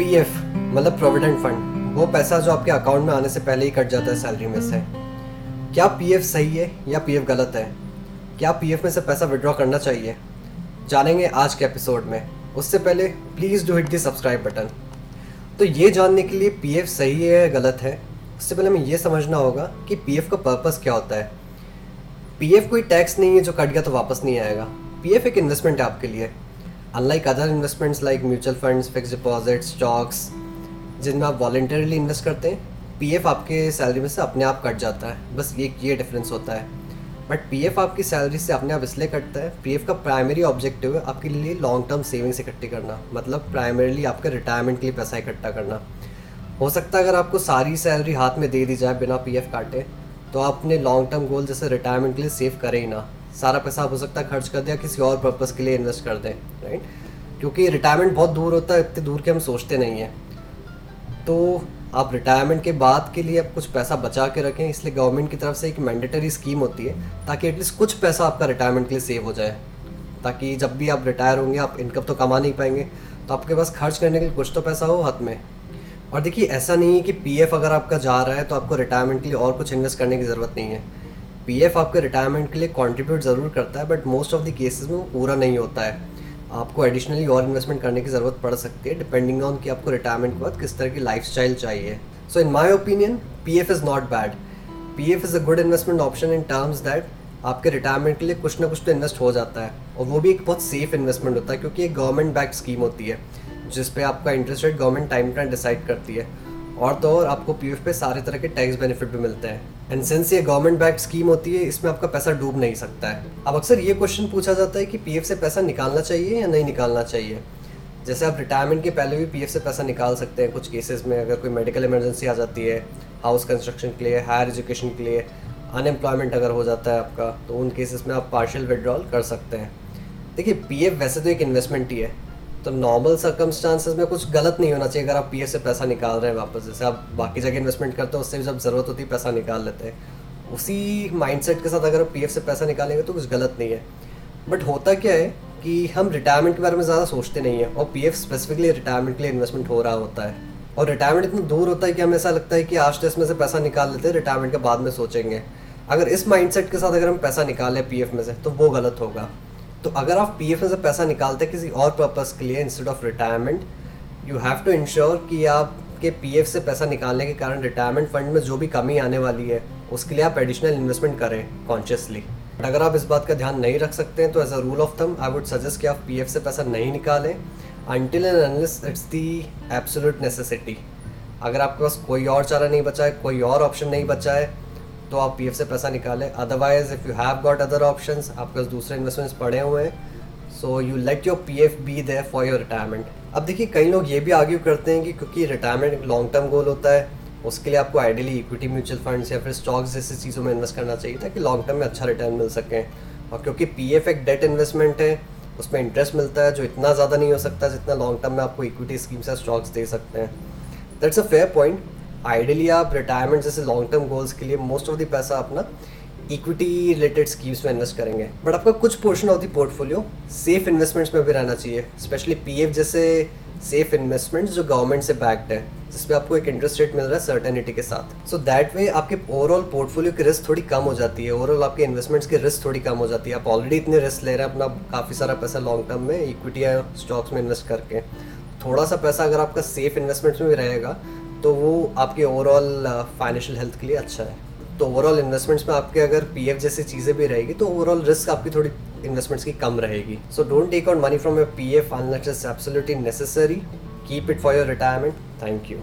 PF मतलब provident fund वो पैसा जो आपके अकाउंट में आने से पहले ही कट जाता है सैलरी में से। क्या पीएफ सही है या पीएफ गलत है? क्या पीएफ में से पैसा विड्रॉ करना चाहिए? जानेंगे आज के एपिसोड में। उससे पहले please do hit the subscribe button तो ये जानने के लिए पीएफ सही है या गलत है? उससे पहले हमें ये समझना होगा कि पीएफ का पर्पस क्या होता है। पीएफ कोई टैक्स नहीं है जो कट गया तो वापस नहीं आएगा। पीएफ एक इन्वेस्टमेंट है आपके लिए। Unlike other investments like mutual funds fix deposit stocks जिनमें आप वॉल्टरली इन्वेस्ट करते हैं पीएफ आपके सैलरी में से अपने आप कट जाता है। बस ये ये डिफरेंस होता है। बट पीएफ आपकी सैलरी से अपने आप इसलिए कटता है पीएफ का प्राइमरी ऑब्जेक्टिव है आपके लिए लॉन्ग टर्म सेविंग्स इकट्ठी करना। मतलब प्राइमरीली आपके रिटायरमेंट के लिए पैसा इकट्ठा करना। हो सकता है अगर आपको सारी सैलरी हाथ में दे दी जाए बिना पीएफ काटे तो आप अपने लॉन्ग टर्म गोल जैसे रिटायरमेंट के लिए सेव करें ही ना। सारा पैसा हो सकता है खर्च कर दिया किसी और पर्पज़ के लिए इन्वेस्ट कर दें राइट क्योंकि रिटायरमेंट बहुत दूर होता है, इतने दूर के हम सोचते नहीं हैं। तो आप रिटायरमेंट के बाद के लिए आप कुछ पैसा बचा के रखें, इसलिए गवर्नमेंट की तरफ़ से एक मैंडेटरी स्कीम होती है, ताकि एटलीस्ट कुछ पैसा आपका रिटायरमेंट के लिए सेव हो जाए। ताकि जब भी आप रिटायर होंगे, आप इनकम तो कमा नहीं पाएँगे। तो आपके पास खर्च करने के लिए कुछ तो पैसा हो हाथ में। और देखिए, ऐसा नहीं है कि पीएफ अगर आपका जा रहा है तो आपको रिटायरमेंट के लिए और कुछ इन्वेस्ट करने की ज़रूरत नहीं है। पीएफ आपके रिटायरमेंट के लिए कॉन्ट्रीब्यूट ज़रूर करता है but most of the cases में वो पूरा नहीं होता है। आपको एडिशनली और इन्वेस्टमेंट करने की ज़रूरत पड़ सकती है डिपेंडिंग ऑन कि आपको रिटायरमेंट के बाद किस तरह की लाइफ चाहिए। So in my opinion P F is not bad P F is a good investment option in terms that आपके रिटायरमेंट के लिए कुछ ना कुछ तो इन्वेस्ट हो जाता है, और वो भी एक बहुत सेफ़ इन्वेस्टमेंट होता है, क्योंकि एक गवर्नमेंट बैक स्कीम होती है, जिस पे आपका interest rate government time time decide करती है। और तो और आपको पीएफ पे सारे तरह के टैक्स बेनिफिट भी मिलते हैं। एंड सिंस ये गवर्नमेंट बैक स्कीम होती है, इसमें आपका पैसा डूब नहीं सकता है। अब अक्सर ये क्वेश्चन पूछा जाता है कि पीएफ से पैसा निकालना चाहिए या नहीं निकालना चाहिए? जैसे आप रिटायरमेंट के पहले भी पीएफ से पैसा निकाल सकते हैं, कुछ केसेस में अगर कोई मेडिकल इमरजेंसी आ जाती है हाउस कंस्ट्रक्शन के लिए हायर एजुकेशन के लिए अनएम्प्लॉयमेंट अगर हो जाता है आपका तो उन केसेस में आप पार्शियल विड्रॉल कर सकते हैं। देखिए पीएफ वैसे तो एक इन्वेस्टमेंट ही है। तो नॉर्मल सर्कमस्टांसेस में कुछ गलत नहीं होना चाहिए अगर आप पी से पैसा निकाल रहे हैं वापस, जैसे आप बाकी जगह इन्वेस्टमेंट करते हो, उससे भी जब ज़रूरत होती है, पैसा निकाल लेते हैं। उसी माइंडसेट के साथ अगर आप पीएफ से पैसा निकालेंगे तो कुछ गलत नहीं है। बट होता क्या है कि हम रिटायरमेंट के बारे में ज़्यादा सोचते नहीं है और पीएफ स्पेसिफिकली रिटायरमेंट के लिए इन्वेस्टमेंट हो रहा होता है। और रिटायरमेंट इतना दूर होता है कि हमें ऐसा लगता है कि आज तो इसमें से पैसा निकाल लेते हैं रिटायरमेंट के बाद में सोचेंगे। अगर इस माइंडसेट के साथ अगर हम पैसा निकालें पी में से तो वो गलत होगा। तो अगर आप पी में से पैसा निकालते हैं किसी और पर्पज़ के लिए instead of retirement you have to ensure कि आपके पीएफ से पैसा निकालने के कारण रिटायरमेंट फंड में जो भी कमी आने वाली है, उसके लिए आप एडिशनल इन्वेस्टमेंट करें कॉन्शियसली बट अगर आप इस बात का ध्यान नहीं रख सकते हैं तो एज अ रूल ऑफ़ थम आई वुड सजेस्ट कि आप पीएफ से पैसा नहीं निकालें until and unless it's the absolute necessity अगर आपके पास कोई और चारा नहीं बचा है, कोई और ऑप्शन नहीं बचा है तो आप पीएफ से पैसा निकालें। Otherwise if you have got other option आपके पास दूसरे इन्वेस्टमेंट्स पड़े हुए हैं। So you let your P F be there for your retirement अब देखिए, कई लोग ये भी आर्ग्यू करते हैं कि क्योंकि रिटायरमेंट एक लॉन्ग टर्म गोल होता है, उसके लिए आपको आइडियली इक्विटी म्यूचुअल फंड्स या फिर स्टॉक्स जैसी चीज़ों में इन्वेस्ट करना चाहिए ताकि लॉन्ग टर्म में अच्छा रिटर्न मिल सके। और क्योंकि पी एफ़ एक डेट इन्वेस्टमेंट है, उसमें इंटरेस्ट मिलता है जो इतना ज़्यादा नहीं हो सकता जितना लॉन्ग टर्म में आपको इक्विटी स्कीम्स या स्टॉक्स दे सकते हैं। That's a fair point ideally आप रिटायरमेंट जैसे लॉन्ग टर्म गोल्स के लिए मोस्ट ऑफ़ द पैसा अपना इक्विटी रिलेटेड स्कीम्स में इन्वेस्ट करेंगे। बट आपका कुछ portion of the portfolio safe investments में भी रहना चाहिए। स्पेशली पीएफ जैसे सेफ़ इन्वेस्टमेंट्स जो गवर्नमेंट से बैक्ड है, जिसमें आपको एक इंटरेस्ट रेट मिल रहा है सर्टेनिटी के साथ। सो दैट वे आपके ओवरऑल पोर्टफोलियो की रिस्क थोड़ी कम हो जाती है। ओवरऑल आपके इन्वेस्टमेंट्स की रिस्क थोड़ी कम हो जाती है। आप ऑलरेडी इतने रिस्क ले रहे हैं अपना काफ़ी सारा पैसा लॉन्ग टर्म में इक्विटी या स्टॉक्स में इन्वेस्ट करके। थोड़ा सा पैसा अगर आपका सेफ़ इन्वेस्टमेंट्स में भी रहेगा तो वो आपके ओवरऑल फाइनेंशियल हेल्थ के लिए अच्छा है। तो ओवरऑल इन्वेस्टमेंट्स में आपके अगर पीएफ जैसी चीज़ें भी रहेगी तो ओवरऑल रिस्क आपकी थोड़ी इन्वेस्टमेंट्स की कम रहेगी। So don't take out money from your P F unless absolutely necessary keep it for your retirement thank you